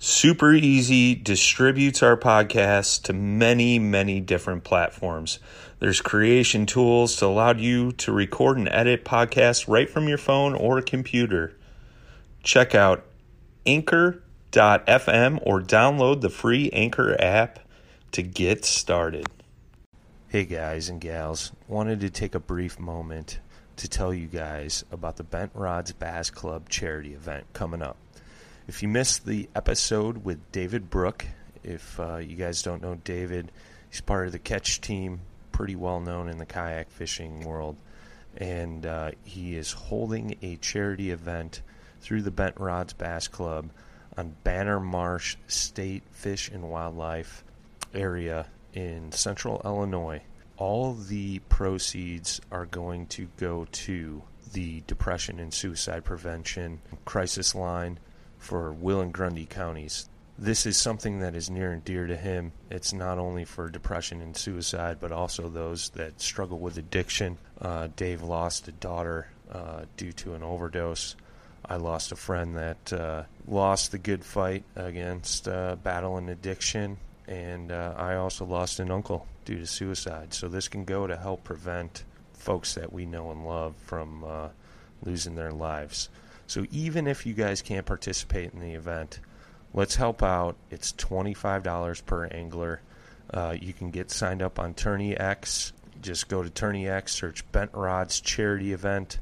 Super easy, distributes our podcast to many, many different platforms. There's creation tools to allow you to record and edit podcasts right from your phone or computer. Check out Anchor anchor.fm or download the free Anchor app to get started. Hey guys and gals, wanted to take a brief moment to tell you guys about the Bent Rods Bass Club charity event coming up. If you missed the episode with David Brook, if uh, you guys don't know David, he's part of the catch team, pretty well known in the kayak fishing world. And uh, he is holding a charity event through the Bent Rods Bass Club on Banner Marsh State Fish and Wildlife area in central Illinois. All the proceeds are going to go to the Depression and Suicide Prevention Crisis Line for Will and Grundy counties. This is something that is near and dear to him. It's not only for depression and suicide, but also those that struggle with addiction. Uh, Dave lost a daughter uh, due to an overdose. I lost a friend that uh, lost the good fight against uh, battling addiction, and uh, I also lost an uncle due to suicide. So this can go to help prevent folks that we know and love from uh, losing their lives. So even if you guys can't participate in the event, let's help out. It's $25 per angler. Uh, you can get signed up on TourneyX. Just go to TourneyX, search Bent Rods Charity Event.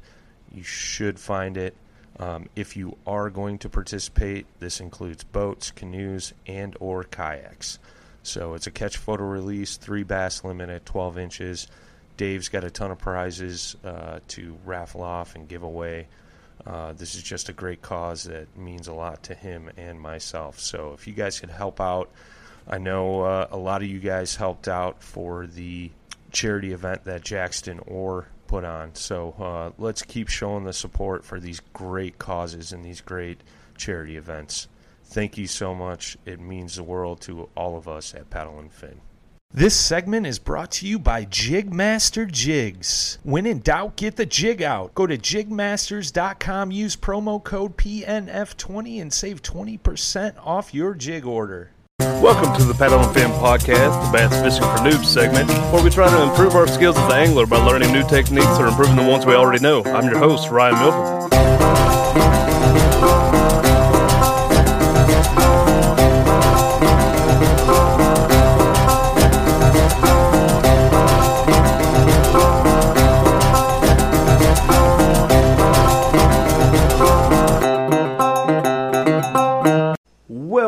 You should find it. Um, if you are going to participate, this includes boats, canoes, and or kayaks. So it's a catch photo release, three bass limit at 12 inches. Dave's got a ton of prizes uh, to raffle off and give away. Uh, this is just a great cause that means a lot to him and myself. So if you guys could help out, I know uh, a lot of you guys helped out for the charity event that Jackson Orr put on. So uh, let's keep showing the support for these great causes and these great charity events. Thank you so much. It means the world to all of us at Paddle and Fin. This segment is brought to you by Jigmaster Jigs. When in doubt, get the jig out. Go to jigmasters.com, use promo code PNF20 and save 20% off your jig order. Welcome to the Paddle and Fin podcast, the bass fishing for noobs segment, where we try to improve our skills as an angler by learning new techniques or improving the ones we already know. I'm your host, Ryan Milford.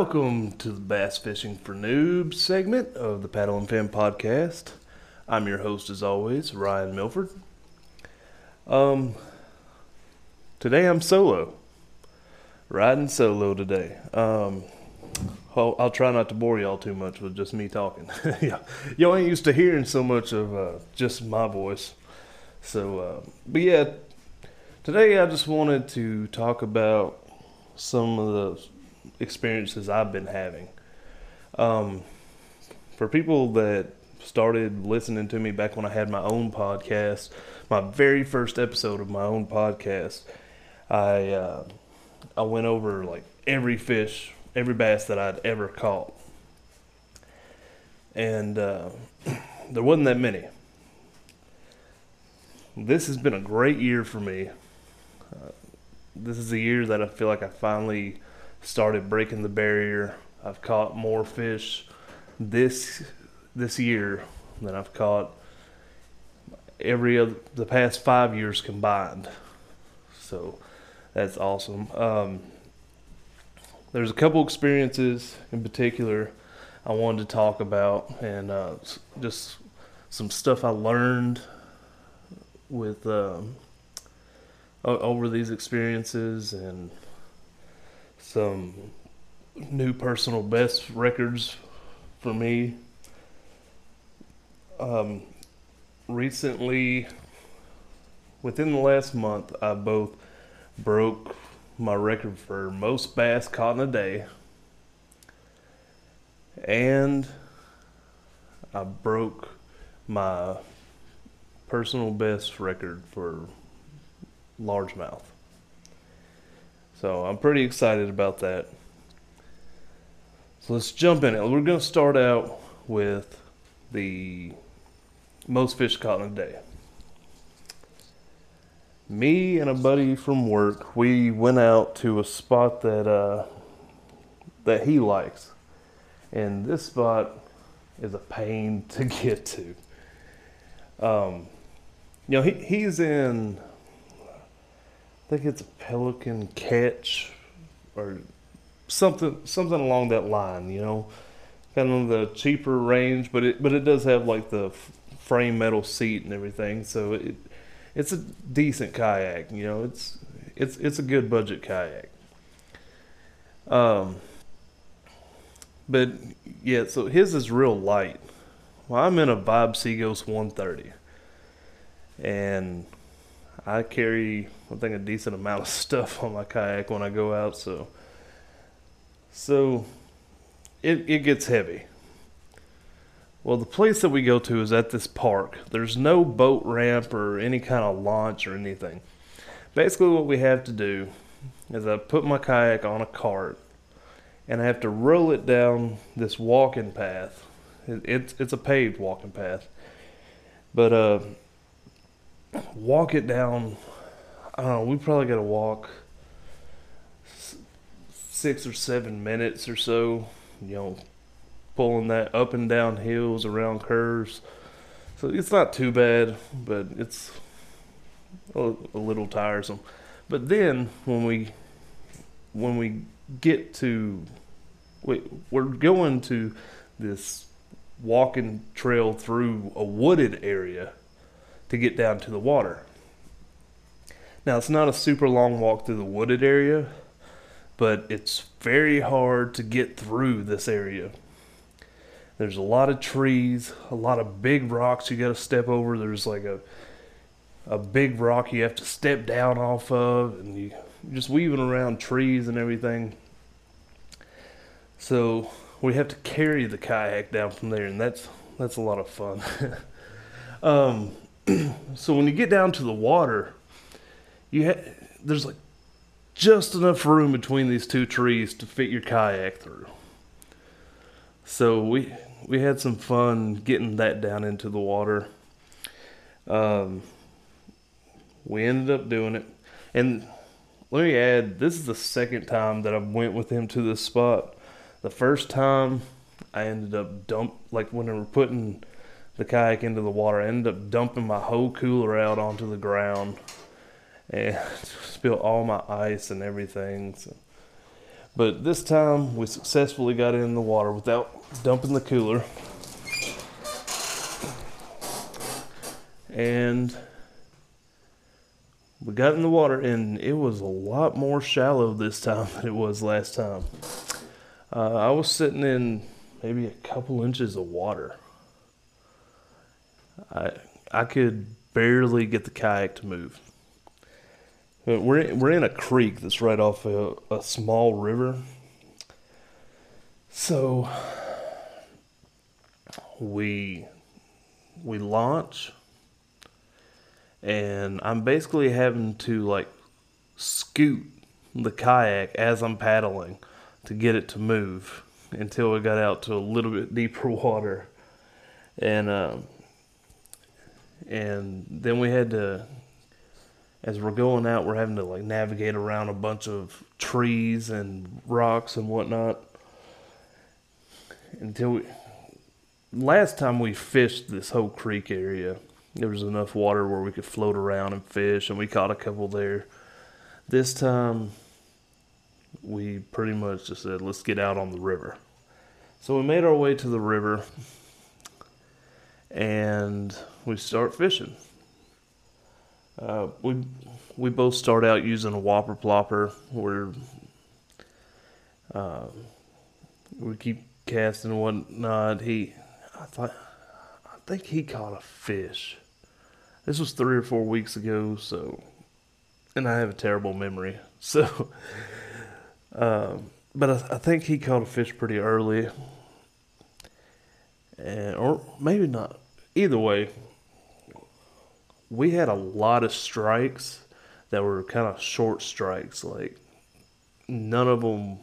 Welcome to the Bass Fishing for Noobs segment of the Paddle and Fin podcast. I'm your host, as always, Ryan Milford. Um, today I'm solo, riding solo today. Um, I'll, I'll try not to bore y'all too much with just me talking. yeah, y'all ain't used to hearing so much of uh, just my voice. So, uh, but yeah, today I just wanted to talk about some of the experiences I've been having. Um, for people that started listening to me back when I had my own podcast, my very first episode of my own podcast, I uh, I went over like every fish, every bass that I'd ever caught, and uh, there wasn't that many. This has been a great year for me. Uh, this is a year that I feel like I finally started breaking the barrier. I've caught more fish this this year than I've caught every other the past five years combined. So that's awesome. Um, there's a couple experiences in particular I wanted to talk about, and uh, just some stuff I learned with um, over these experiences, and some new personal best records for me. Um, recently, within the last month, I both broke my record for most bass caught in a day, and I broke my personal best record for largemouth. So I'm pretty excited about that. So let's jump in it. We're going to start out with the most fish caught in a day. Me and a buddy from work, we went out to a spot that uh, that he likes, and this spot is a pain to get to. Um, you know, he he's in. I think it's a Pelican Catch, or something something along that line. You know, kind of the cheaper range, but it but it does have like the frame metal seat and everything, so it it's a decent kayak. You know, it's it's it's a good budget kayak. Um, but yeah, so his is real light. Well, I'm in a Vibe Sea Ghost 130, and I carry I think a decent amount of stuff on my kayak when I go out. So so it, it gets heavy. Well, the place that we go to is at this park. There's no boat ramp or any kind of launch or anything. Basically, what we have to do is I put my kayak on a cart and I have to roll it down this walking path. It, it's it's a paved walking path, but uh, walk it down. Don't know. We probably got to walk six or seven minutes or so, you know, pulling that up and down hills around curves. So it's not too bad, but it's a, a little tiresome. But then when we when we get to we, we're going to this walking trail through a wooded area to get down to the water. Now it's not a super long walk through the wooded area, but it's very hard to get through this area. There's a lot of trees, a lot of big rocks you got to step over. There's like a a big rock you have to step down off of, and you just weaving around trees and everything. So we have to carry the kayak down from there, and that's that's a lot of fun. um, so when you get down to the water, you ha- there's like just enough room between these two trees to fit your kayak through. So we we had some fun getting that down into the water. Um, we ended up doing it, and let me add, this is the second time that I went with him to this spot. The first time I ended up dump like when we were putting the kayak into the water, I ended up dumping my whole cooler out onto the ground and spilled all my ice and everything. So. But this time we successfully got in the water without dumping the cooler. And we got in the water, and it was a lot more shallow this time than it was last time. Uh, I was sitting in maybe a couple inches of water. I I could barely get the kayak to move. But we're we're in a creek that's right off a, a small river. So we we launch and I'm basically having to like scoot the kayak as I'm paddling to get it to move until we got out to a little bit deeper water. And um and then we had to as we're going out we're having to like navigate around a bunch of trees and rocks and whatnot. Until we last time we fished this whole creek area there was enough water where we could float around and fish and we caught a couple there. This time we pretty much just said let's get out on the river. So we made our way to the river and we start fishing. Uh, we we both start out using a whopper plopper. Where uh, we keep casting and whatnot. He, I thought, I think he caught a fish. This was three or four weeks ago, so, and I have a terrible memory. So, uh, but I, I think he caught a fish pretty early and or maybe not. Either way, we had a lot of strikes that were kind of short strikes. Like none of them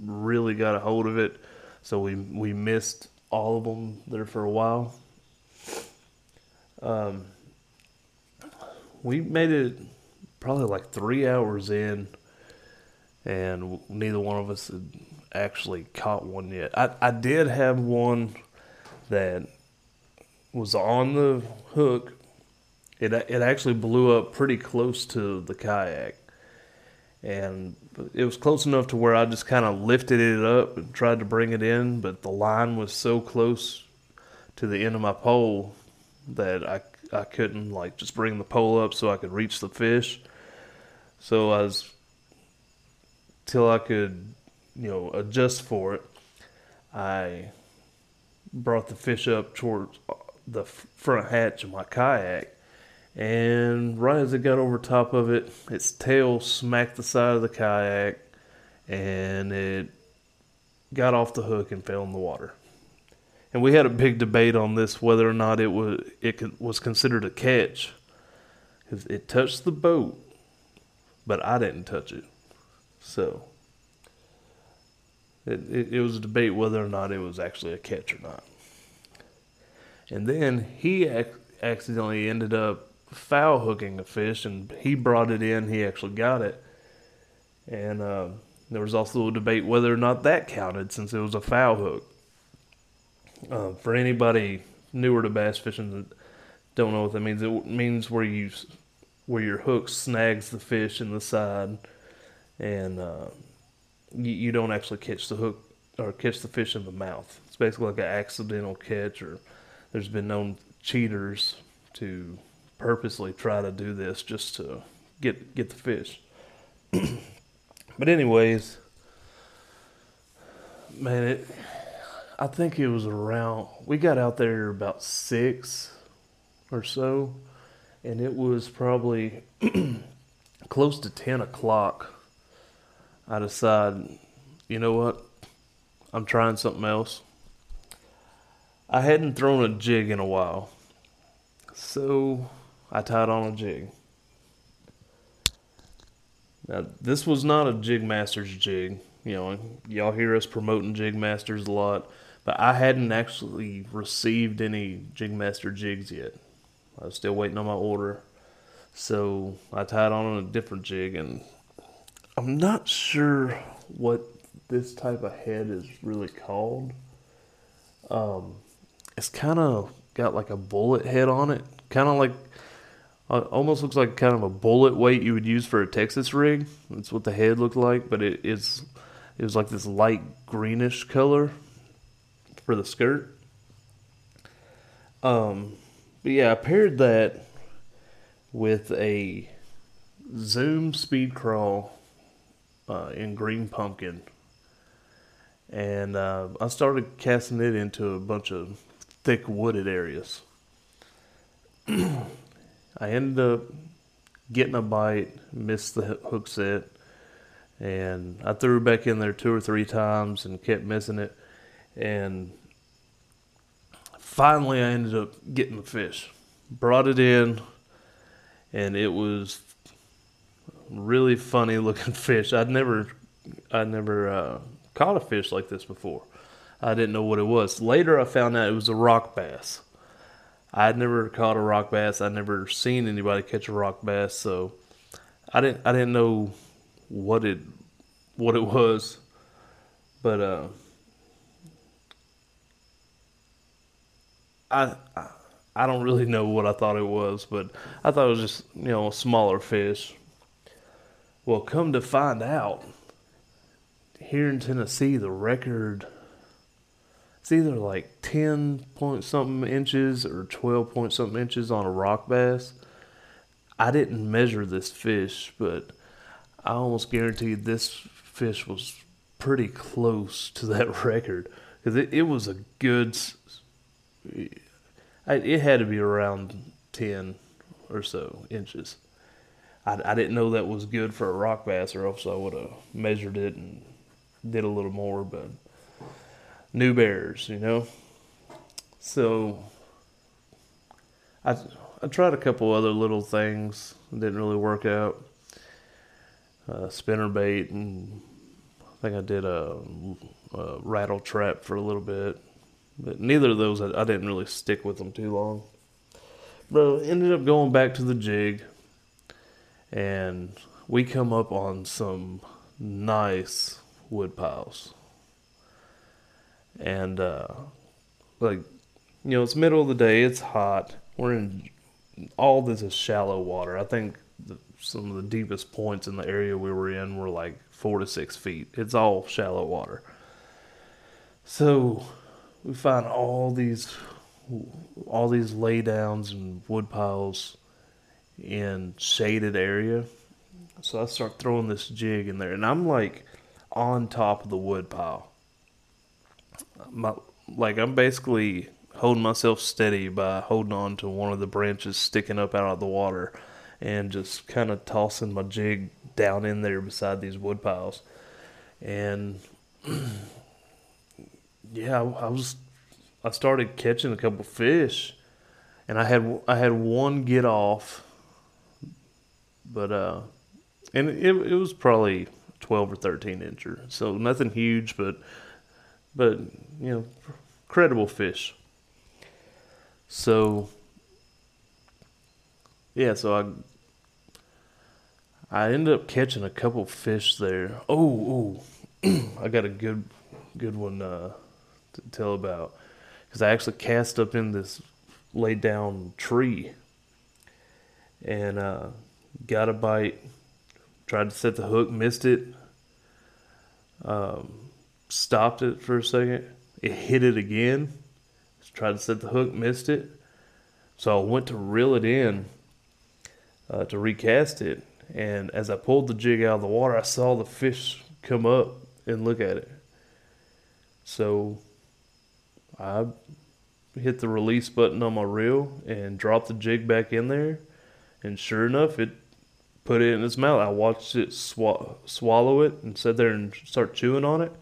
really got a hold of it, so we we missed all of them there for a while. Um, we made it probably like three hours in, and neither one of us had actually caught one yet. I I did have one that was on the hook. It it actually blew up pretty close to the kayak, and it was close enough to where I just kind of lifted it up and tried to bring it in, but the line was so close to the end of my pole that I I couldn't like just bring the pole up so I could reach the fish. So I was till I could you know adjust for it. I brought the fish up towards uh, the front hatch of my kayak. And right as it got over top of it, its tail smacked the side of the kayak and it got off the hook and fell in the water. And we had a big debate on this whether or not it was it was considered a catch it touched the boat, but I didn't touch it. So it, it, it was a debate whether or not it was actually a catch or not. And then he ac- accidentally ended up foul hooking a fish, and he brought it in. He actually got it. And uh, there was also a debate whether or not that counted since it was a foul hook. Uh, for anybody newer to bass fishing that don't know what that means, it means where you where your hook snags the fish in the side, and uh, you, you don't actually catch the hook or catch the fish in the mouth. It's basically like an accidental catch, or there's been known cheaters to purposely try to do this just to get get the fish. but anyways, man, it. I think it was around. We got out there about six or so, and it was probably close to ten o'clock I decide, you know what? I'm trying something else. I hadn't thrown a jig in a while. So I tied on a jig. Now, this was not a Jig Masters jig. You know, y'all hear us promoting Jig Masters a lot, but I hadn't actually received any Jig Master jigs yet. I was still waiting on my order. So I tied on a different jig and I'm not sure what this type of head is really called. Um, it's kind of got like a bullet head on it, kind of like uh, almost looks like kind of a bullet weight you would use for a Texas rig. That's what the head looked like, but it is it was like this light greenish color for the skirt. Um, but yeah, I paired that with a Zoom Speed Craw uh, in green pumpkin, and uh, I started casting it into a bunch of thick wooded areas. I ended up getting a bite, missed the hook set, and I threw back in there two or three times and kept missing it. And finally, I ended up getting the fish. Brought it in, and it was really funny looking fish. I'd never, I'd never uh, caught a fish like this before. I didn't know what it was. Later, I found out it was a rock bass. I had never caught a rock bass. I'd never seen anybody catch a rock bass, so I didn't, I didn't know what it, what it was. But uh, I, I I don't really know what I thought it was, but I thought it was just you know a smaller fish. Well, come to find out, here in Tennessee, the record it's either like ten point something inches or twelve point something inches on a rock bass. I didn't measure this fish, but I almost guarantee this fish was pretty close to that record because it, it was a good it had to be around 10 or so inches. I, I didn't know that was good for a rock bass, or else I would have measured it and did a little more, but new bears, you know? So I, I tried a couple other little things, didn't really work out. Uh, spinner bait, and I think I did a, a rattle trap for a little bit but neither of those, I, I didn't really stick with them too long. But ended up going back to the jig, and we come up on some nice wood piles. And, uh, like, you know, it's middle of the day, it's hot. We're in all this is shallow water. I think the, some of the deepest points in the area we were in were like four to six feet. It's all shallow water. So we find all these all these laydowns and wood piles in shaded area. So I start throwing this jig in there, and I'm like on top of the wood pile. My, like I'm basically holding myself steady by holding on to one of the branches sticking up out of the water, and just kind of tossing my jig down in there beside these wood piles, and yeah, I, was I started catching a couple fish, and I had I had one get off, but uh, and it it was probably twelve or thirteen incher, so nothing huge, but but you know, credible fish. So yeah, so I I ended up catching a couple fish there. Oh, oh, I got a good good one uh, to tell about because I actually cast up in this laid down tree and uh, got a bite. Tried to set the hook, missed it. Um, stopped it for a second. It hit it again. Tried to set the hook, missed it. So I went to reel it in uh, to recast it. And as I pulled the jig out of the water, I saw the fish come up and look at it. So I hit the release button on my reel and dropped the jig back in there. And sure enough, it put it in its mouth. I watched it sw- swallow it and sit there and start chewing on it.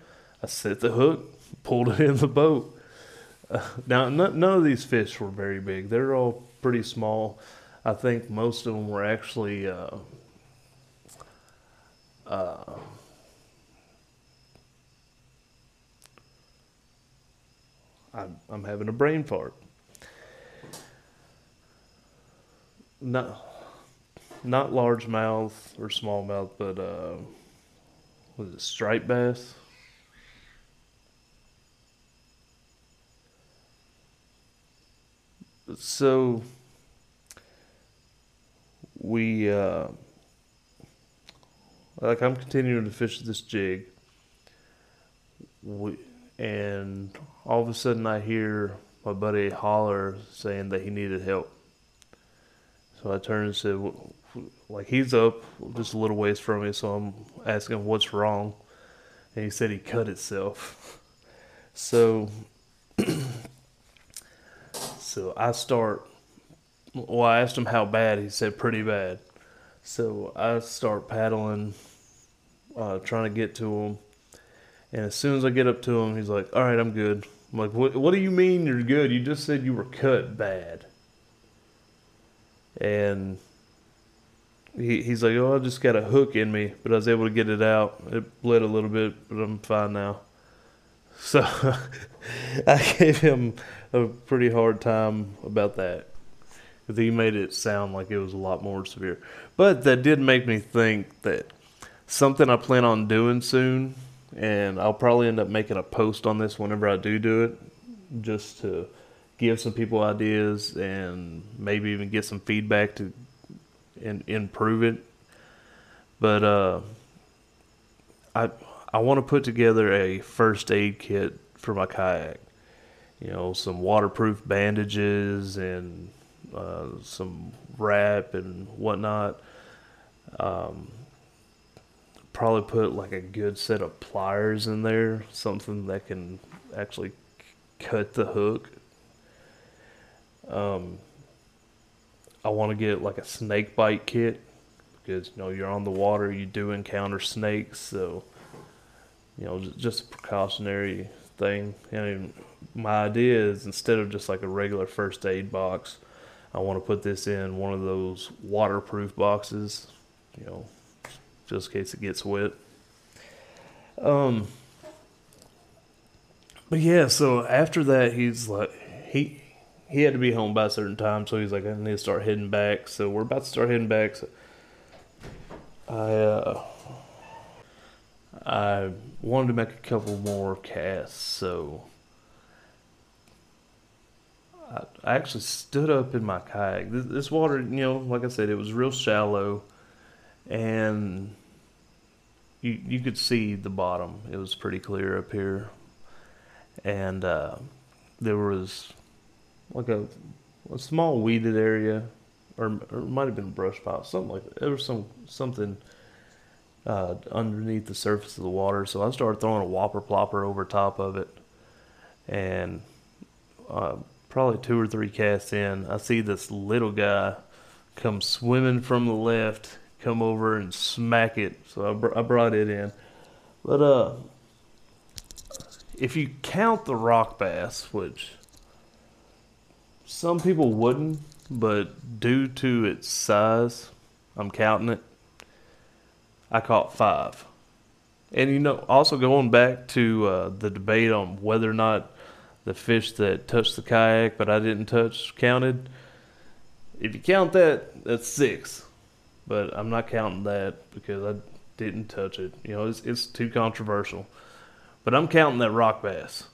I set the hook, pulled it in the boat. Uh, now, none, none of these fish were very big. They're all pretty small. I think most of them were actually uh, uh, I'm, I'm having a brain fart. Not, not largemouth or smallmouth, but uh, was it striped bass? So we uh, like I'm continuing to fish this jig. We and all of a sudden I hear my buddy holler saying that he needed help. So I turned and said, like he's up just a little ways from me, so I'm asking him what's wrong, and he said he cut himself. So, so I start. Well, I asked him how bad. He said pretty bad. So I start paddling, uh, trying to get to him. And as soon as I get up to him, he's like, "All right, I'm good." I'm like, "What? What do you mean you're good? You just said you were cut bad." And he, he's like, "Oh, I just got a hook in me, but I was able to get it out. It bled a little bit, but I'm fine now." So I gave him a pretty hard time about that he made it sound like it was a lot more severe. But that did make me think that something I plan on doing soon, and I'll probably end up making a post on this whenever I do do it, just to give some people ideas and maybe even get some feedback to improve it. But uh, I I want to put together a first aid kit for my kayak. You know, some waterproof bandages and uh, some wrap and whatnot. Um, probably put like a good set of pliers in there, something that can actually cut the hook. Um, I want to get like a snake bite kit because you know you're on the water, you do encounter snakes, so you know just a precautionary thing. And my idea is instead of just like a regular first aid box, I want to put this in one of those waterproof boxes, you know, just in case it gets wet. Um, but yeah, so after that, he's like, he he had to be home by a certain time, so he's like, I need to start heading back. So we're about to start heading back. So I uh, I wanted to make a couple more casts, so I, actually stood up in my kayak. This, this water, you know, like I said, it was real shallow, and you you could see the bottom. It was pretty clear up here, and uh, there was like a a small weeded area, or, or it might have been a brush pile, something like that. There was some something uh, underneath the surface of the water, so I started throwing a whopper plopper over top of it, and uh, probably two or three casts in, I see this little guy come swimming from the left, come over and smack it. So I, br- I brought it in, but uh, if you count the rock bass, which some people wouldn't, but due to its size, I'm counting it. I caught five. And you know, also going back to uh, the debate on whether or not the fish that touched the kayak but I didn't touch counted. If you count that, that's six. But I'm not counting that because I didn't touch it. You know, it's, it's too controversial. But I'm counting that rock bass.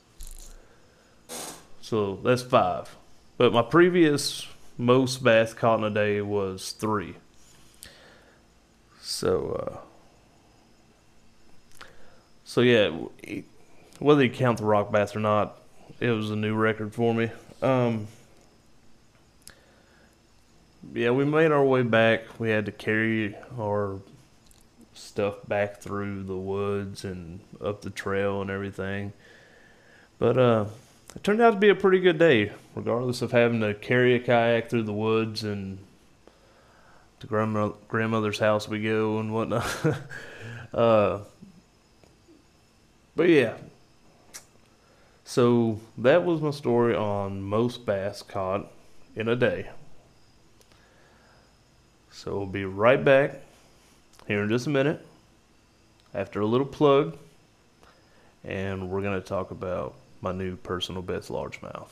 So that's five. But my previous most bass caught in a day was three. So, uh, so yeah, whether you count the rock bass or not, it was a new record for me. Um, yeah, we made our way back. We had to carry our stuff back through the woods and up the trail and everything. But uh, it turned out to be a pretty good day, regardless of having to carry a kayak through the woods and to grandma, grandmother's house we go and whatnot. uh, but yeah, so that was my story on most bass caught in a day. So we'll be right back here in just a minute after a little plug, and we're going to talk about my new personal best largemouth.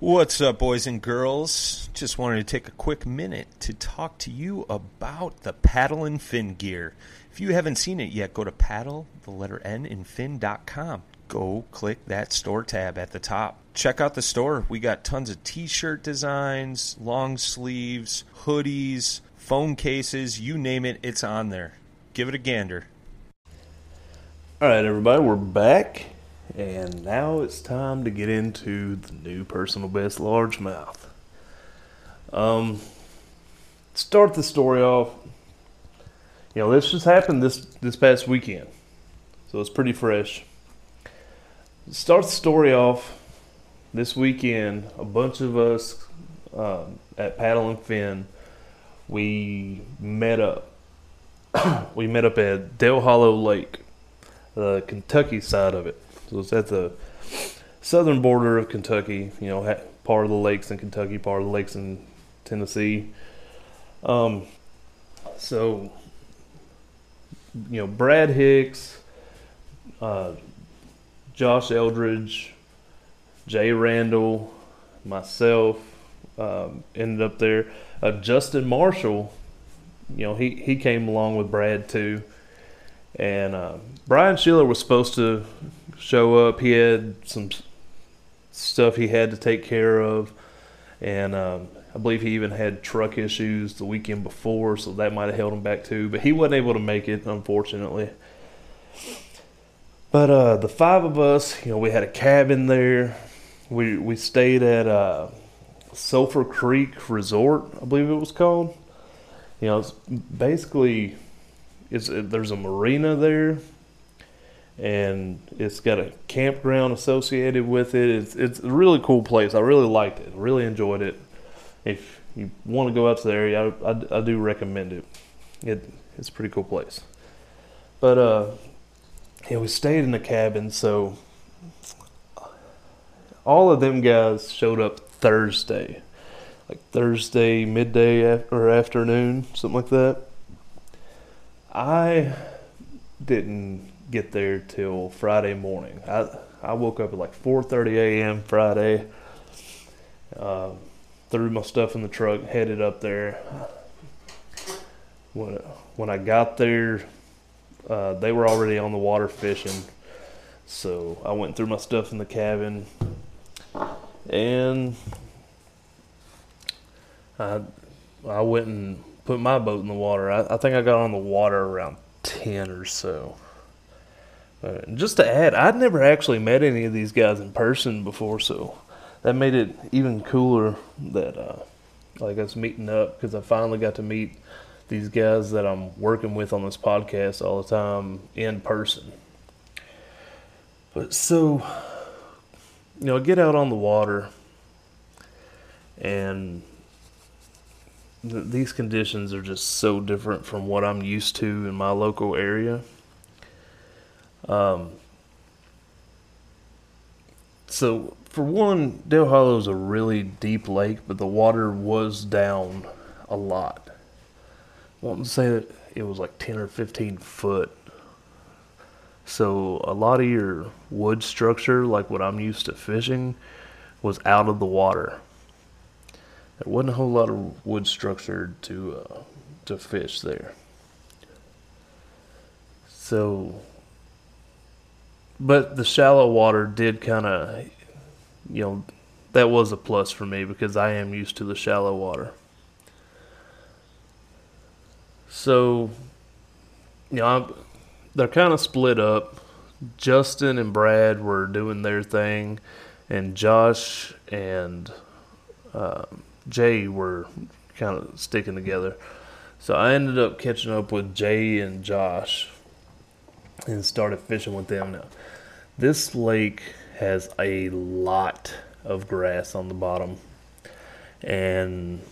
What's up, boys and girls? Just wanted to take a quick minute to talk to you about the paddle and fin gear. If you haven't seen it yet, go to paddle, the letter N, in fin.com. Go click that store tab at the top. Check out the store. We got tons of t shirt designs, long sleeves, hoodies, phone cases, you name it, it's on there. Give it a gander. All right, everybody, we're back. And now it's time to get into the new personal best largemouth. Um, start the story off. You know, this just happened this this past weekend, so it's pretty fresh. Start the story off this weekend. A bunch of us um, at Paddle and Fin, we met up. we met up at Dale Hollow Lake, the Kentucky side of it. So it's at the southern border of Kentucky. You know, part of the lakes in Kentucky, part of the lakes in Tennessee. Um, so, you know, Brad Hicks, uh, Josh Eldridge, Jay Randall, myself um, ended up there. Uh, Justin Marshall, you know, he, he came along with Brad too. And uh, Brian Schiller was supposed to show up. He had some stuff he had to take care of. And um, I believe he even had truck issues the weekend before, so that might have held him back too. But he wasn't able to make it, unfortunately. But uh, the five of us, you know, we had a cabin there. We we stayed at uh, Sulphur Creek Resort, I believe it was called. You know, it's basically it's there's a marina there, and it's got a campground associated with it. It's it's a really cool place. I really liked it. Really enjoyed it if you want to go out to the area, I, I, I do recommend it. It it's a pretty cool place. But uh, yeah, we stayed in the cabin, so all of them guys showed up Thursday, like Thursday midday or afternoon, something like that. I didn't get there till Friday morning. I I woke up at like 4:30 a.m. Friday. Uh, threw my stuff in the truck, headed up there. When when I got there, uh, they were already on the water fishing, so I went through my stuff in the cabin, and I I went and put my boat in the water. I, I think I got on the water around ten or so. Uh, just to add, I'd never actually met any of these guys in person before, so that made it even cooler that uh, like us meeting up because I finally got to meet these guys that I'm working with on this podcast all the time in person. But so, you know, I get out on the water and th- these conditions are just so different from what I'm used to in my local area. Um, so for one, Dale Hollow is a really deep lake, but the water was down a lot. I want to say that it was like 10 or 15 foot. So a lot of your wood structure, like what I'm used to fishing, was out of the water. There wasn't a whole lot of wood structure to uh, to fish there. So, but the shallow water did kind of you know, that was a plus for me because I am used to the shallow water. So, you know, I'm, they're kind of split up. Justin and Brad were doing their thing, and Josh and uh, Jay were kind of sticking together. So I ended up catching up with Jay and Josh and started fishing with them. Now, this lake has a lot of grass on the bottom. And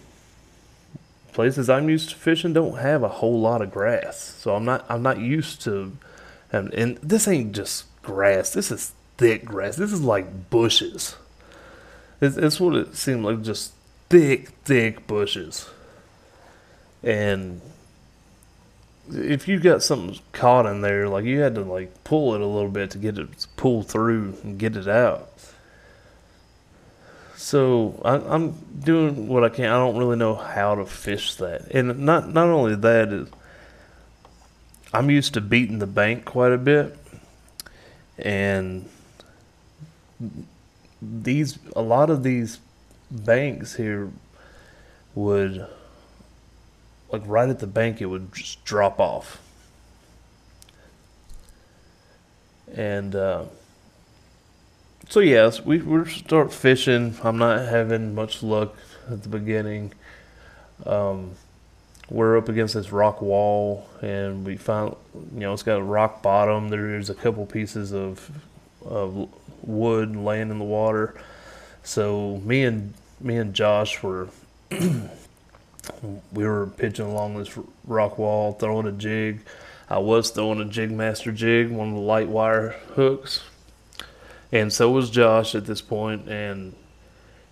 places I'm used to fishing don't have a whole lot of grass. So I'm not I'm not used to and, and this ain't just grass. This is thick grass. This is like bushes. It's, it's what it seemed like just thick, thick bushes. And if you got something caught in there, like you had to like pull it a little bit to get it pull through and get it out. So I, am doing what I can. I don't really know how to fish that, and not not only that is I'm used to beating the bank quite a bit, and these a lot of these banks here would like right at the bank, it would just drop off. And uh, so yes, we we start fishing. I'm not having much luck at the beginning. Um, we're up against this rock wall, and we find, you know, it's got a rock bottom. There's a couple pieces of of wood laying in the water. So me and me and Josh were we were pitching along this rock wall, throwing a jig. I was throwing a jig master jig, one of the light wire hooks, and so was Josh at this point. And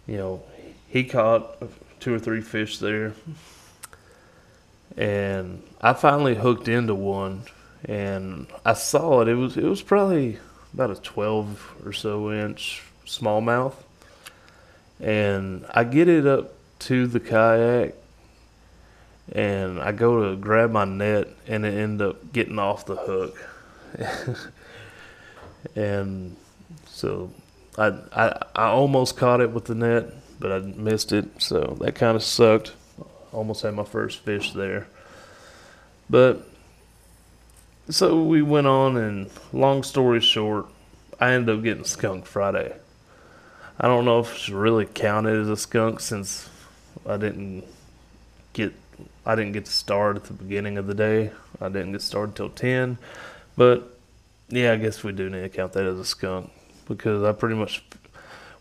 you know, he caught two or three fish there, and I finally hooked into one, and I saw it. It was it was probably about a twelve or so inch smallmouth, and I get it up to the kayak and I go to grab my net and it end up getting off the hook. and so I, I I almost caught it with the net, but I missed it. So that kind of sucked. Almost had my first fish there. But so we went on, and long story short, I ended up getting skunk Friday. I don't know if it's really counted as a skunk since I didn't get I didn't get to start at the beginning of the day. I didn't get started till ten, but yeah, I guess we do need to count that as a skunk because I pretty much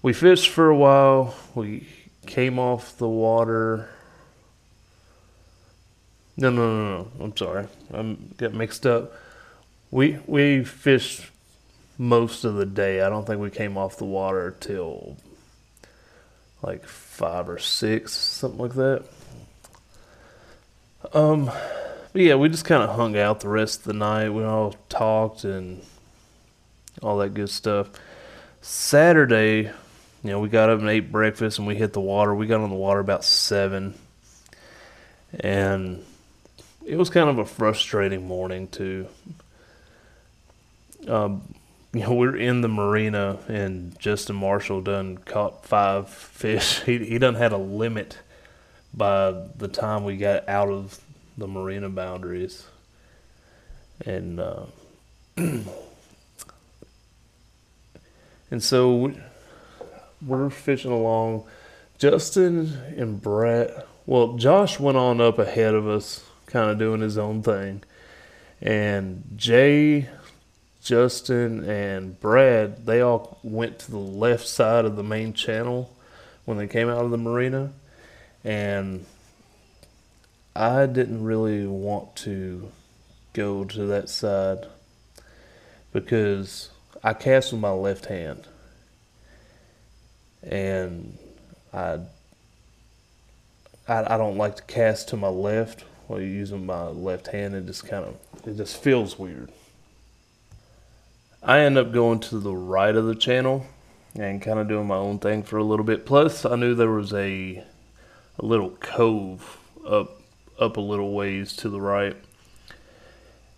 we fished for a while. We came off the water. No, no, no, no. I'm sorry. I'm get mixed up. We we fished most of the day. I don't think we came off the water till like five or six, something like that. Um, but yeah, we just kind of hung out the rest of the night. We all talked and all that good stuff. Saturday, you know, we got up and ate breakfast and we hit the water. We got on the water about seven, and it was kind of a frustrating morning too. Um, you know, we're in the marina and Justin Marshall done caught five fish. He he done had a limit by the time we got out of the marina boundaries. And uh, and so we're fishing along. Justin and Brett, well, Josh went on up ahead of us, kind of doing his own thing. And Jay, Justin, and Brad, they all went to the left side of the main channel when they came out of the marina and I didn't really want to go to that side because I cast with my left hand and I I, I don't like to cast to my left while using my left hand. It just kind of it just feels weird. I end up going to the right of the channel and kind of doing my own thing for a little bit. Plus, I knew there was a a little cove up up a little ways to the right.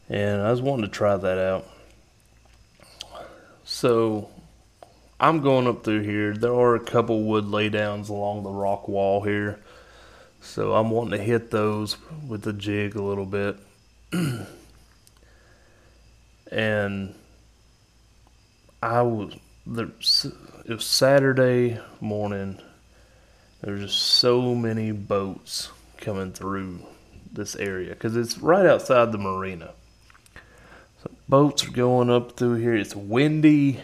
And I was wanting to try that out. So I'm going up through here. There are a couple wood laydowns along the rock wall here. So I'm wanting to hit those with the jig a little bit. and I was there it was Saturday morning there's just so many boats coming through this area because it's right outside the marina. So boats are going up through here. It's windy.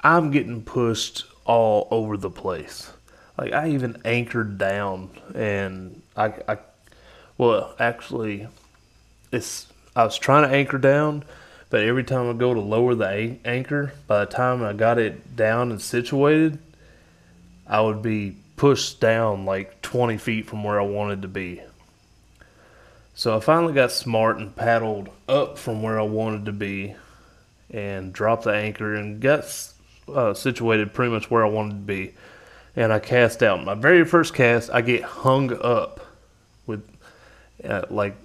I'm getting pushed all over the place. Like I even anchored down, and I, I well, actually, it's I was trying to anchor down, but every time I go to lower the anchor, by the time I got it down and situated, I would be pushed down like 20 feet from where I wanted to be. So I finally got smart and paddled up from where I wanted to be and dropped the anchor and got uh, situated pretty much where I wanted to be. And I cast out. My very first cast, I get hung up with, uh, like,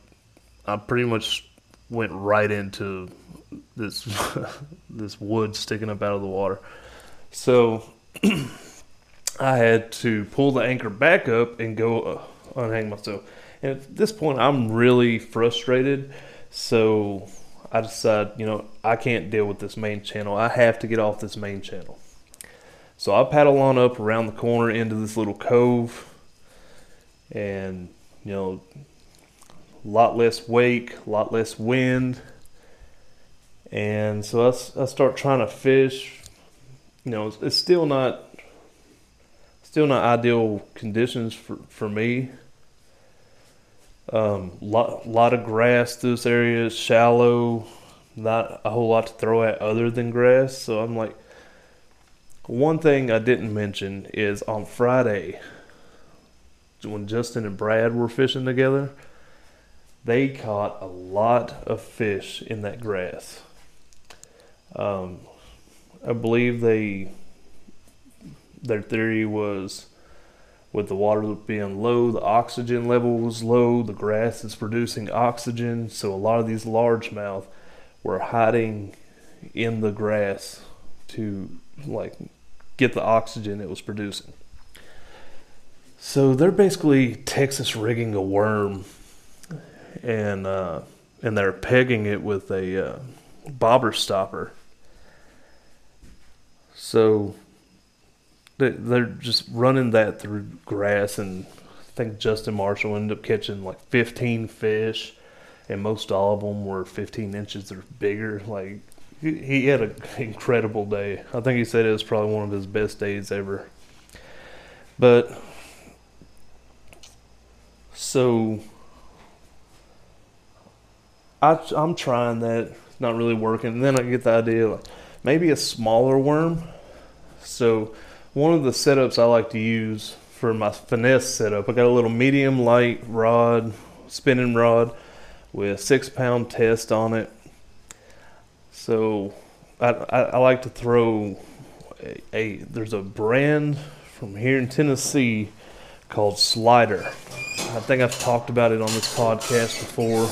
I pretty much went right into this this wood sticking up out of the water. So I had to pull the anchor back up and go uh, unhang myself. And at this point, I'm really frustrated. So I decide, you know, I can't deal with this main channel. I have to get off this main channel. So I paddle on up around the corner into this little cove. And, you know, a lot less wake, a lot less wind. And so I start trying to fish. You know, it's, it's still not still not ideal conditions for, for me. Um, lot lot of grass this area, is shallow, not a whole lot to throw at other than grass. So I'm like, one thing I didn't mention is on Friday when Justin and Brad were fishing together, they caught a lot of fish in that grass. Um, I believe they their theory was with the water being low, the oxygen level was low, the grass is producing oxygen, so a lot of these largemouth were hiding in the grass to like get the oxygen it was producing. So they're basically Texas rigging a worm, and uh, and they're pegging it with a uh, bobber stopper. So they're just running that through grass, and I think Justin Marshall ended up catching like 15 fish, and most all of them were 15 inches or bigger. Like he, had an incredible day. I think he said it was probably one of his best days ever. But so I, I'm trying that. Not really working. And then I get the idea like maybe a smaller worm. So one of the setups I like to use for my finesse setup, I got a little medium light rod, spinning rod with six pound test on it. So I, I, I like to throw a, a there's a brand from here in Tennessee called Slider. I think I've talked about it on this podcast before.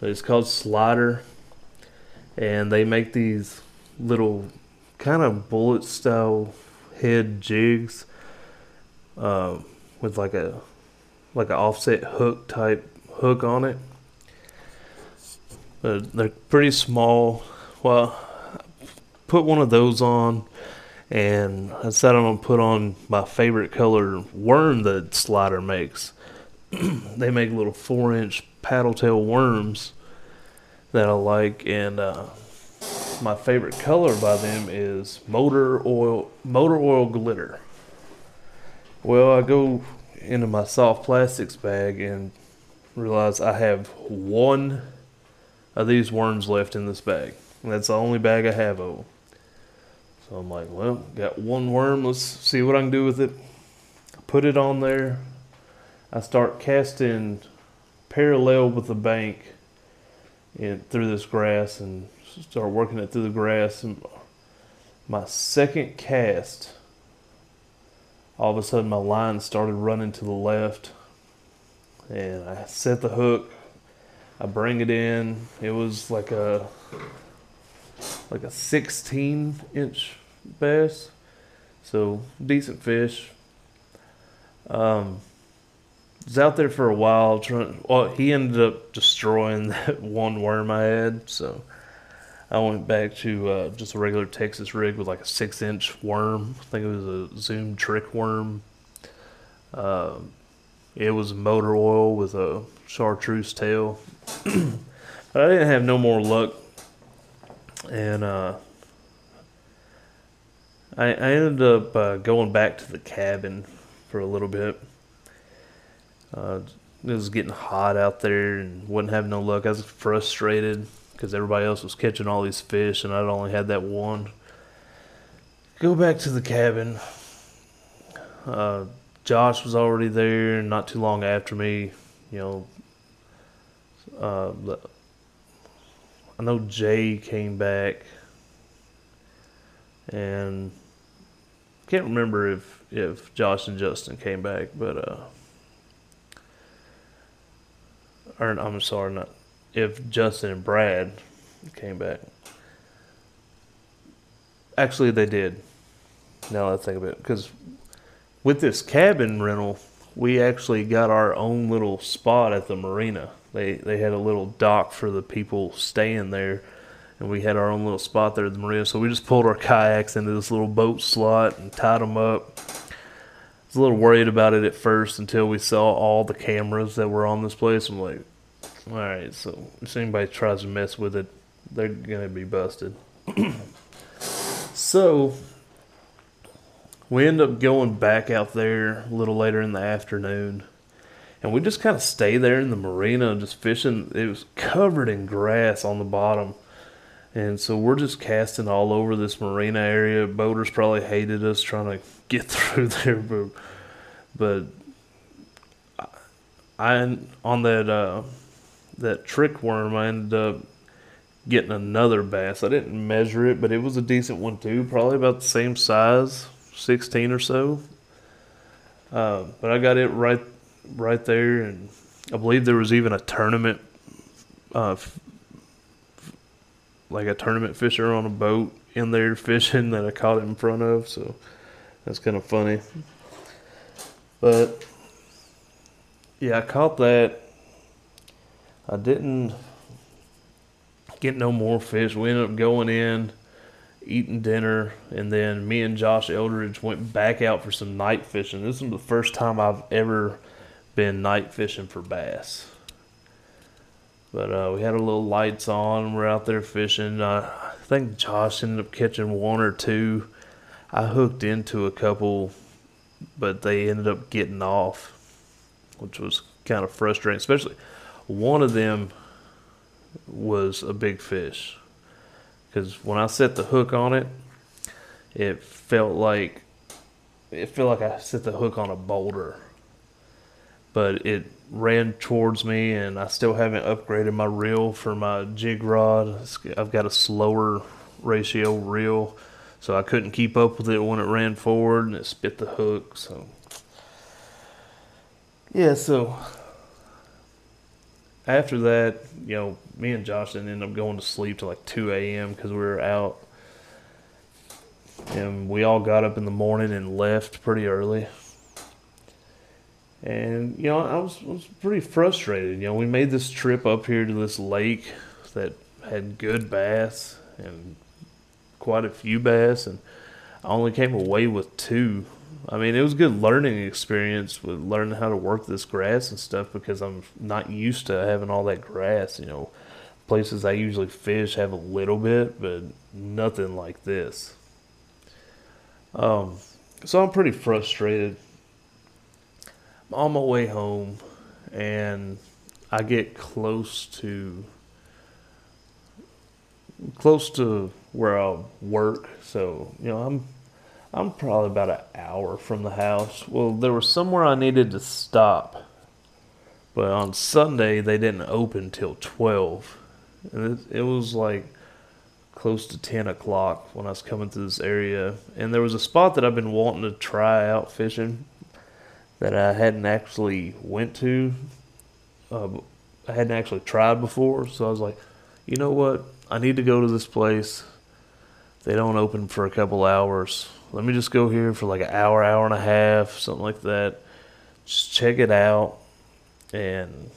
But it's called Slider. And they make these little kind of bullet style head jigs uh, with like a like an offset hook type hook on it. But they're pretty small. Well, put one of those on and I said I'm gonna put on my favorite color worm that Slider makes. they make little four inch paddle tail worms that I like, and uh, my favorite color by them is motor oil motor oil glitter. Well, I go into my soft plastics bag and realize I have one of these worms left in this bag. And that's the only bag I have of them. So I'm like, well, got one worm. Let's see what I can do with it. Put it on there. I start casting parallel with the bank in, through this grass and start working it through the grass. And my second cast, all of a sudden my line started running to the left. And I set the hook. I bring it in. It was like a like a 16 inch bass, so decent fish. Um, was out there for a while. Trying, well, he ended up destroying that one worm I had, so I went back to uh, just a regular Texas rig with like a six inch worm. I think it was a Zoom trick worm. Uh, it was motor oil with a chartreuse tail. but I didn't have no more luck and uh, I, I ended up uh, going back to the cabin for a little bit. Uh, it was getting hot out there and wouldn't have no luck. I was frustrated because everybody else was catching all these fish and I'd only had that one. Go back to the cabin. Uh, Josh was already there, not too long after me. You know, uh, I know Jay came back, and I can't remember if if Josh and Justin came back, but uh, or I'm sorry, not if Justin and Brad came back. Actually, they did. Now I think of it, because with this cabin rental, we actually got our own little spot at the marina. They they had a little dock for the people staying there, and we had our own little spot there at the marina. So we just pulled our kayaks into this little boat slot and tied them up. I was a little worried about it at first until we saw all the cameras that were on this place. I'm like, All right, so if anybody tries to mess with it, they're gonna be busted. so we end up going back out there a little later in the afternoon, and we just kind of stay there in the marina, just fishing. It was covered in grass on the bottom, and so we're just casting all over this marina area. Boaters probably hated us trying to get through there, but but I on that uh, that trick worm, I ended up getting another bass. I didn't measure it, but it was a decent one too, probably about the same size, sixteen or so. Uh, but I got it right right there, and I believe there was even a tournament, uh, f- like a tournament fisher on a boat in there fishing that I caught it in front of. So that's kind of funny. But yeah, I caught that. I didn't get no more fish. We ended up going in, eating dinner, and then me and Josh Eldridge went back out for some night fishing. This is the first time I've ever been night fishing for bass. But uh, we had our little lights on. We're out there fishing. Uh, I think Josh ended up catching one or two. I hooked into a couple, but they ended up getting off, which was kind of frustrating. Especially one of them was a big fish because when I set the hook on it, it felt like it felt like I set the hook on a boulder. But it ran towards me, and I still haven't upgraded my reel for my jig rod. I've got a slower ratio reel, so I couldn't keep up with it when it ran forward, and it spit the hook. So yeah, so after that, you know, me and Josh didn't end up going to sleep till like 2 a.m. because we were out. And we all got up in the morning and left pretty early. And, you know, I was, was pretty frustrated. You know, we made this trip up here to this lake that had good bass and quite a few bass. And I only came away with two I mean, it was a good learning experience with learning how to work this grass and stuff because I'm not used to having all that grass. You know, places I usually fish have a little bit, but nothing like this. Um, so I'm pretty frustrated. I'm on my way home, and I get close to close to where I work. So you know, I'm I'm probably about an hour from the house. Well, there was somewhere I needed to stop, but on Sunday they didn't open till twelve, and it, it was like close to ten o'clock when I was coming through this area. And there was a spot that I've been wanting to try out fishing that I hadn't actually went to. Uh, I hadn't actually tried before, so I was like, you know what? I need to go to this place. They don't open for a couple hours let me just go here for like an hour, hour and a half, something like that. Just check it out, and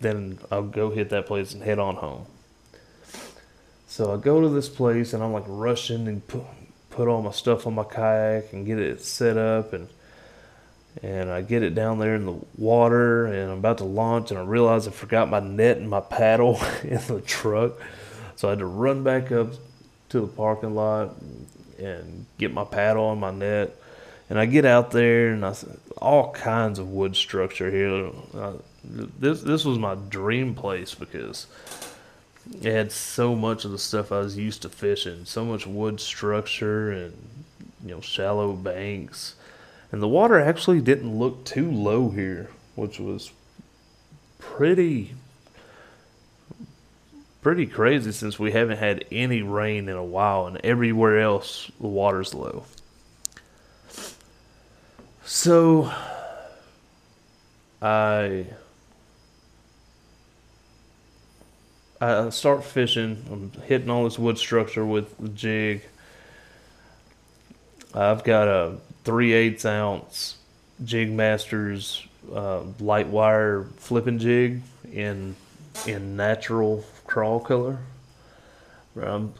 then I'll go hit that place and head on home. So I go to this place and I'm like rushing and put put all my stuff on my kayak and get it set up and and I get it down there in the water and I'm about to launch and I realize I forgot my net and my paddle in the truck. So I had to run back up to the parking lot and get my paddle and my net. And I get out there and I all kinds of wood structure here. Uh, this this was my dream place because it had so much of the stuff I was used to fishing. So much wood structure and you know shallow banks, and the water actually didn't look too low here, which was pretty pretty crazy since we haven't had any rain in a while, and everywhere else the water's low. So I I start fishing. I'm hitting all this wood structure with the jig. I've got a three eighths ounce Jig Masters uh, light wire flipping jig in in natural crawl color. Um,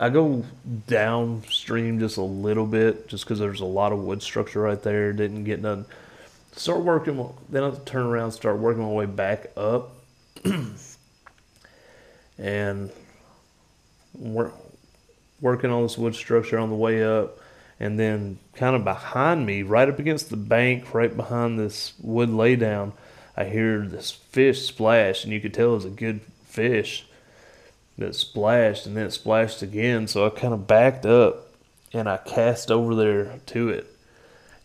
I go downstream just a little bit, just because there's a lot of wood structure right there. Didn't get none. Start working, then I turn around, start working my way back up, and we're working on this wood structure on the way up. And then, kind of behind me, right up against the bank, right behind this wood laydown, I hear this fish splash, and you could tell it was a good fish that splashed, and then it splashed again. So I kind of backed up and I cast over there to it,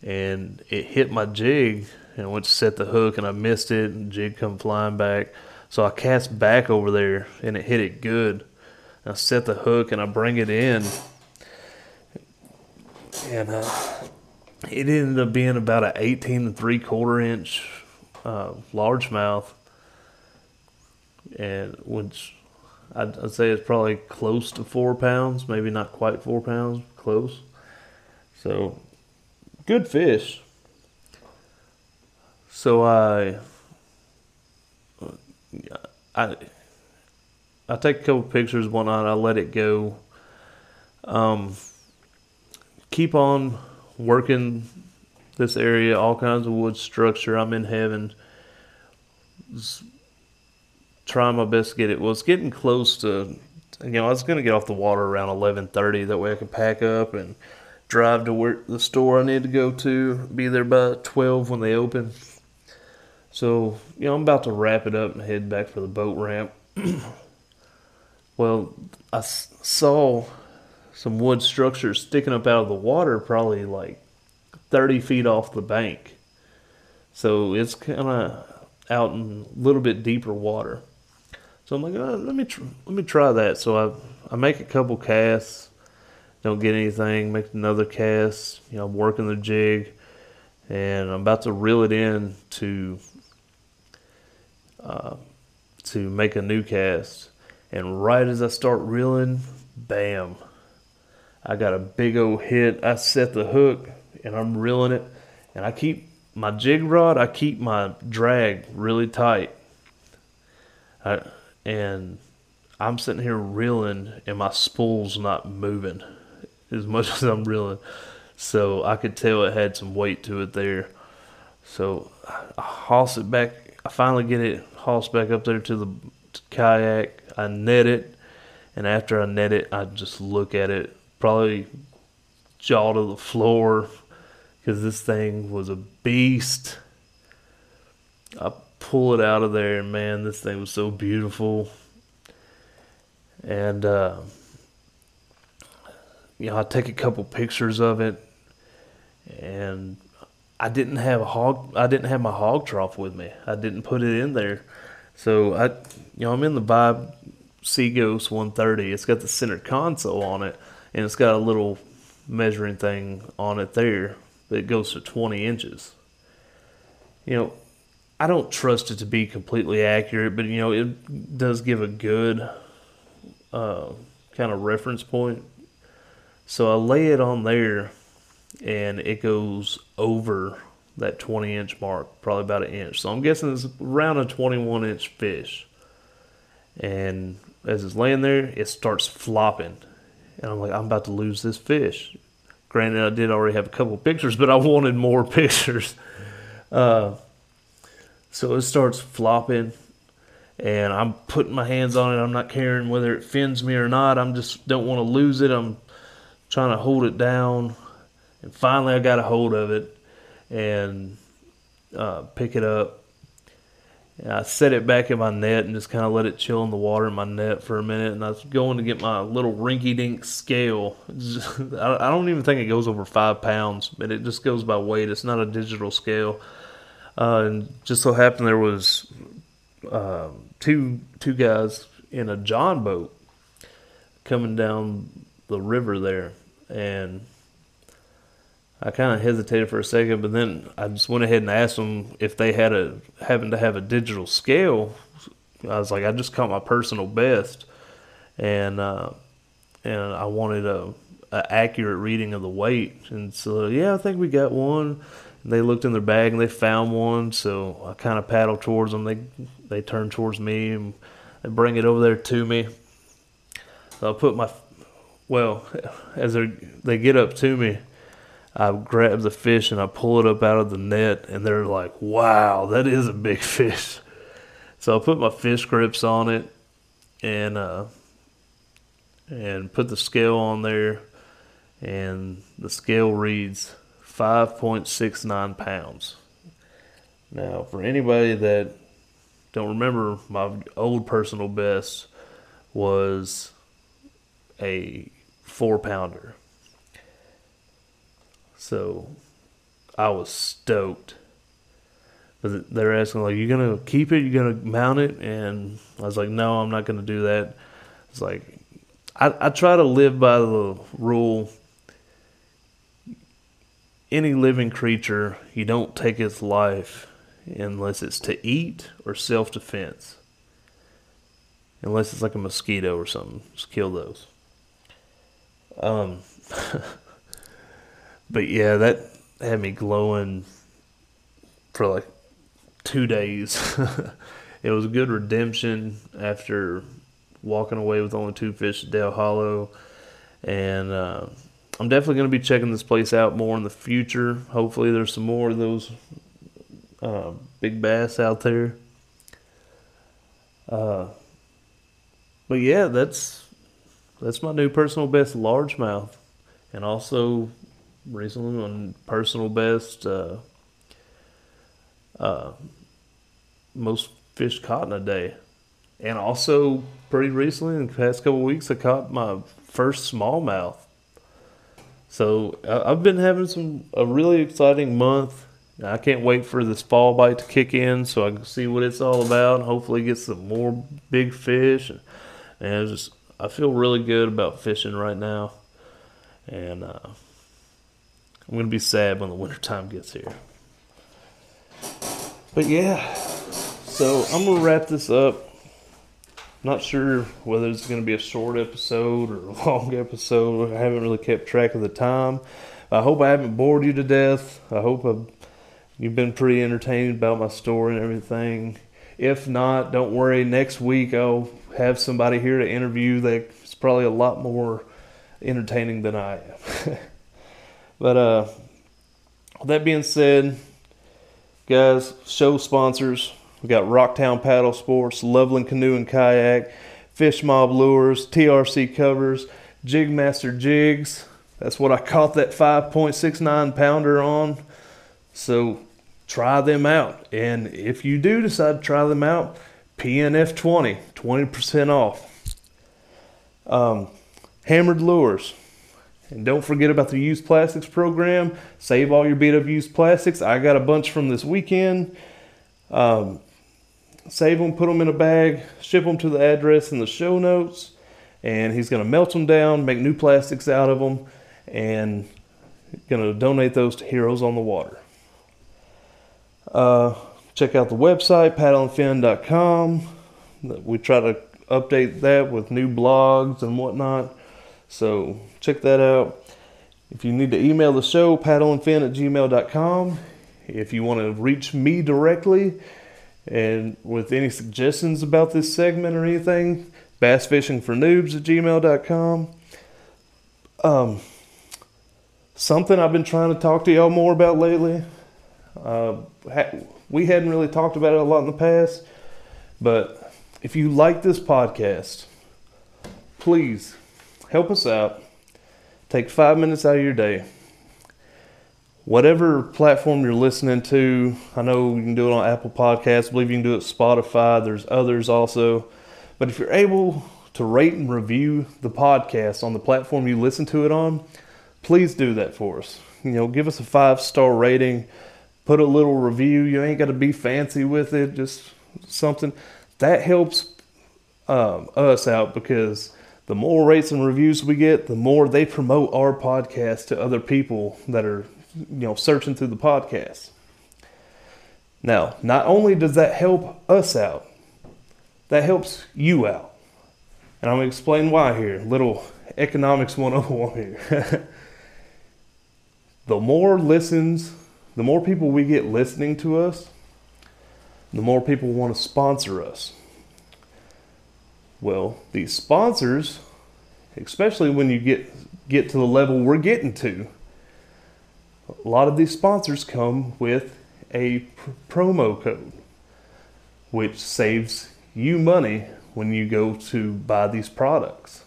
and it hit my jig and went to set the hook, and I missed it, and jig come flying back. So I cast back over there, and it hit it good. I set the hook and I bring it in, and uh, it ended up being about an 18 and three quarter inch uh, largemouth, and which I'd, I'd say it's probably close to four pounds, maybe not quite four pounds, close. So, good fish. So I, I, I take a couple pictures, whatnot. I let it go. Um, keep on working this area, all kinds of wood structure. I'm in heaven. Trying my best to get it. Well, it's getting close to. You know, I was gonna get off the water around 11:30. That way, I could pack up and drive to where the store I need to go to. Be there by 12 when they open. So, you know, I'm about to wrap it up and head back for the boat ramp. well, I saw some wood structures sticking up out of the water, probably like 30 feet off the bank. So it's kind of out in a little bit deeper water. So I'm like, oh, let me tr- let me try that. So I I make a couple casts, don't get anything. Make another cast. You know, I'm working the jig, and I'm about to reel it in to uh, to make a new cast. And right as I start reeling, bam, I got a big old hit. I set the hook and I'm reeling it, and I keep my jig rod. I keep my drag really tight. I, and I'm sitting here reeling, and my spool's not moving as much as I'm reeling. So I could tell it had some weight to it there. So I hoss it back. I finally get it hoss back up there to the kayak. I net it, and after I net it, I just look at it, probably jaw to the floor, because this thing was a beast. I pull it out of there, and man, this thing was so beautiful. And uh, you know, I take a couple pictures of it, and I didn't have a hog. I didn't have my hog trough with me. I didn't put it in there, so I, you know, I'm in the Vibe Sea Ghost 130. It's got the center console on it, and it's got a little measuring thing on it there that goes to 20 inches. You know, I don't trust it to be completely accurate, but you know, it does give a good uh, kind of reference point. So I lay it on there, and it goes over that 20 inch mark, probably about an inch. So I'm guessing it's around a 21 inch fish. And as it's laying there, it starts flopping. And I'm like, I'm about to lose this fish. Granted, I did already have a couple pictures, but I wanted more pictures. Uh, so it starts flopping, and I'm putting my hands on it. I'm not caring whether it fins me or not. I'm just don't want to lose it. I'm trying to hold it down, and finally I got a hold of it and uh, pick it up. And I set it back in my net and just kind of let it chill in the water in my net for a minute. And I was going to get my little rinky dink scale. Just, I don't even think it goes over five pounds, but it just goes by weight. It's not a digital scale. Uh, and just so happened there was uh, two two guys in a John boat coming down the river there, and I kind of hesitated for a second, but then I just went ahead and asked them if they had a having to have a digital scale. I was like, I just caught my personal best, and uh, and I wanted a, a, accurate reading of the weight. And so yeah, I think we got one. They looked in their bag and they found one. So I kind of paddled towards them. They they turned towards me and they bring it over there to me. So I put my well as they they get up to me. I grab the fish and I pull it up out of the net, and they're like, "Wow, that is a big fish." So I put my fish grips on it and uh, and put the scale on there, and the scale reads 5.69 pounds. Now, for anybody that don't remember, my old personal best was a four pounder. So I was stoked. But they're asking like, "You gonna keep it? You're gonna mount it?" And I was like, "No, I'm not gonna do that." It's like I, I try to live by the rule. Any living creature, you don't take its life unless it's to eat or self defense. Unless it's like a mosquito or something, just kill those. Um, but yeah, that had me glowing for like two days. it was a good redemption after walking away with only two fish at Dale Hollow. And uh, I'm definitely going to be checking this place out more in the future. Hopefully, there's some more of those uh, big bass out there. Uh, but yeah, that's that's my new personal best largemouth, and also recently on personal best uh, uh, most fish caught in a day, and also pretty recently in the past couple weeks I caught my first smallmouth. So I've been having some a really exciting month. I can't wait for this fall bite to kick in so I can see what it's all about. And hopefully, get some more big fish, and, and just I feel really good about fishing right now. And uh, I'm gonna be sad when the winter time gets here. But yeah, so I'm gonna wrap this up. Not sure whether it's gonna be a short episode or a long episode. I haven't really kept track of the time. I hope I haven't bored you to death. I hope I've, you've been pretty entertained about my story and everything. If not, don't worry. Next week I'll have somebody here to interview that's probably a lot more entertaining than I am. but uh, that being said, guys, show sponsors. We got Rocktown Paddle Sports, Loveland Canoe and Kayak, Fish Mob Lures, TRC Covers, Jigmaster Jigs. That's what I caught that 5.69 pounder on. So try them out. And if you do decide to try them out, PNF20, 20% off. Um, hammered lures. And don't forget about the used plastics program. Save all your beat up used plastics. I got a bunch from this weekend. Um, save them, put them in a bag, ship them to the address in the show notes. And he's going to melt them down, make new plastics out of them, and going to donate those to Heroes on the Water. Uh, check out the website, paddlenfin.com. We try to update that with new blogs and whatnot. So check that out. If you need to email the show, paddlenfin at gmail.com. If you want to reach me directly and with any suggestions about this segment or anything, bassfishingfornoobs at gmail.com. Um, something I've been trying to talk to y'all more about lately. Uh, we hadn't really talked about it a lot in the past, but if you like this podcast, please help us out. Take five minutes out of your day. Whatever platform you're listening to, I know you can do it on Apple Podcasts. I believe you can do it Spotify. There's others also. But if you're able to rate and review the podcast on the platform you listen to it on, please do that for us. You know, give us a five star rating, put a little review. You ain't got to be fancy with it, just something that helps um, us out because the more rates and reviews we get, the more they promote our podcast to other people that are, you know, searching through the podcast. Now, not only does that help us out, that helps you out. And I'm going to explain why here. Little economics 101 here. the more listens, the more people we get listening to us, the more people want to sponsor us. Well, these sponsors, especially when you get get to the level we're getting to, a lot of these sponsors come with a pr- promo code. which saves you money when you go to buy these products.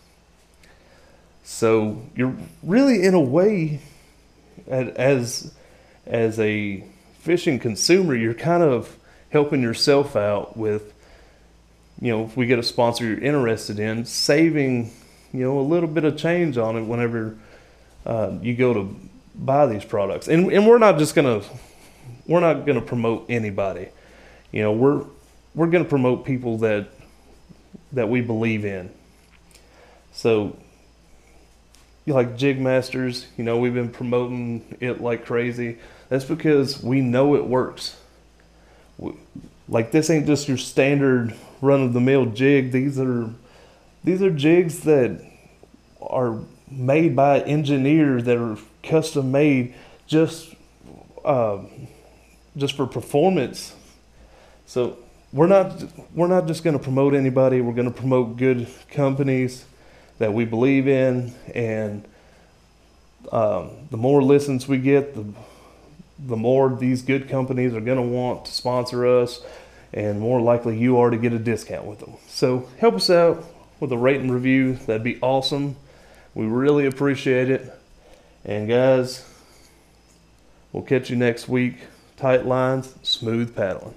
So you're really, in a way, as as a fishing consumer, you're kind of helping yourself out with, you know, if we get a sponsor you're interested in, saving, you know, a little bit of change on it whenever uh, you go to buy these products. And and we're not just gonna we're not gonna promote anybody. You know, we're we're gonna promote people that that we believe in. So you like Jig Masters, you know, we've been promoting it like crazy. That's because we know it works. We, like this ain't just your standard run of the mill jig. These are these are jigs that are made by engineers that are custom made just uh, just for performance. So we're not we're not just going to promote anybody. We're going to promote good companies that we believe in, and um, the more listens we get, the the more these good companies are going to want to sponsor us, and more likely you are to get a discount with them. So help us out with a rate and review. That'd be awesome. We really appreciate it. And guys, we'll catch you next week. Tight lines, smooth paddling.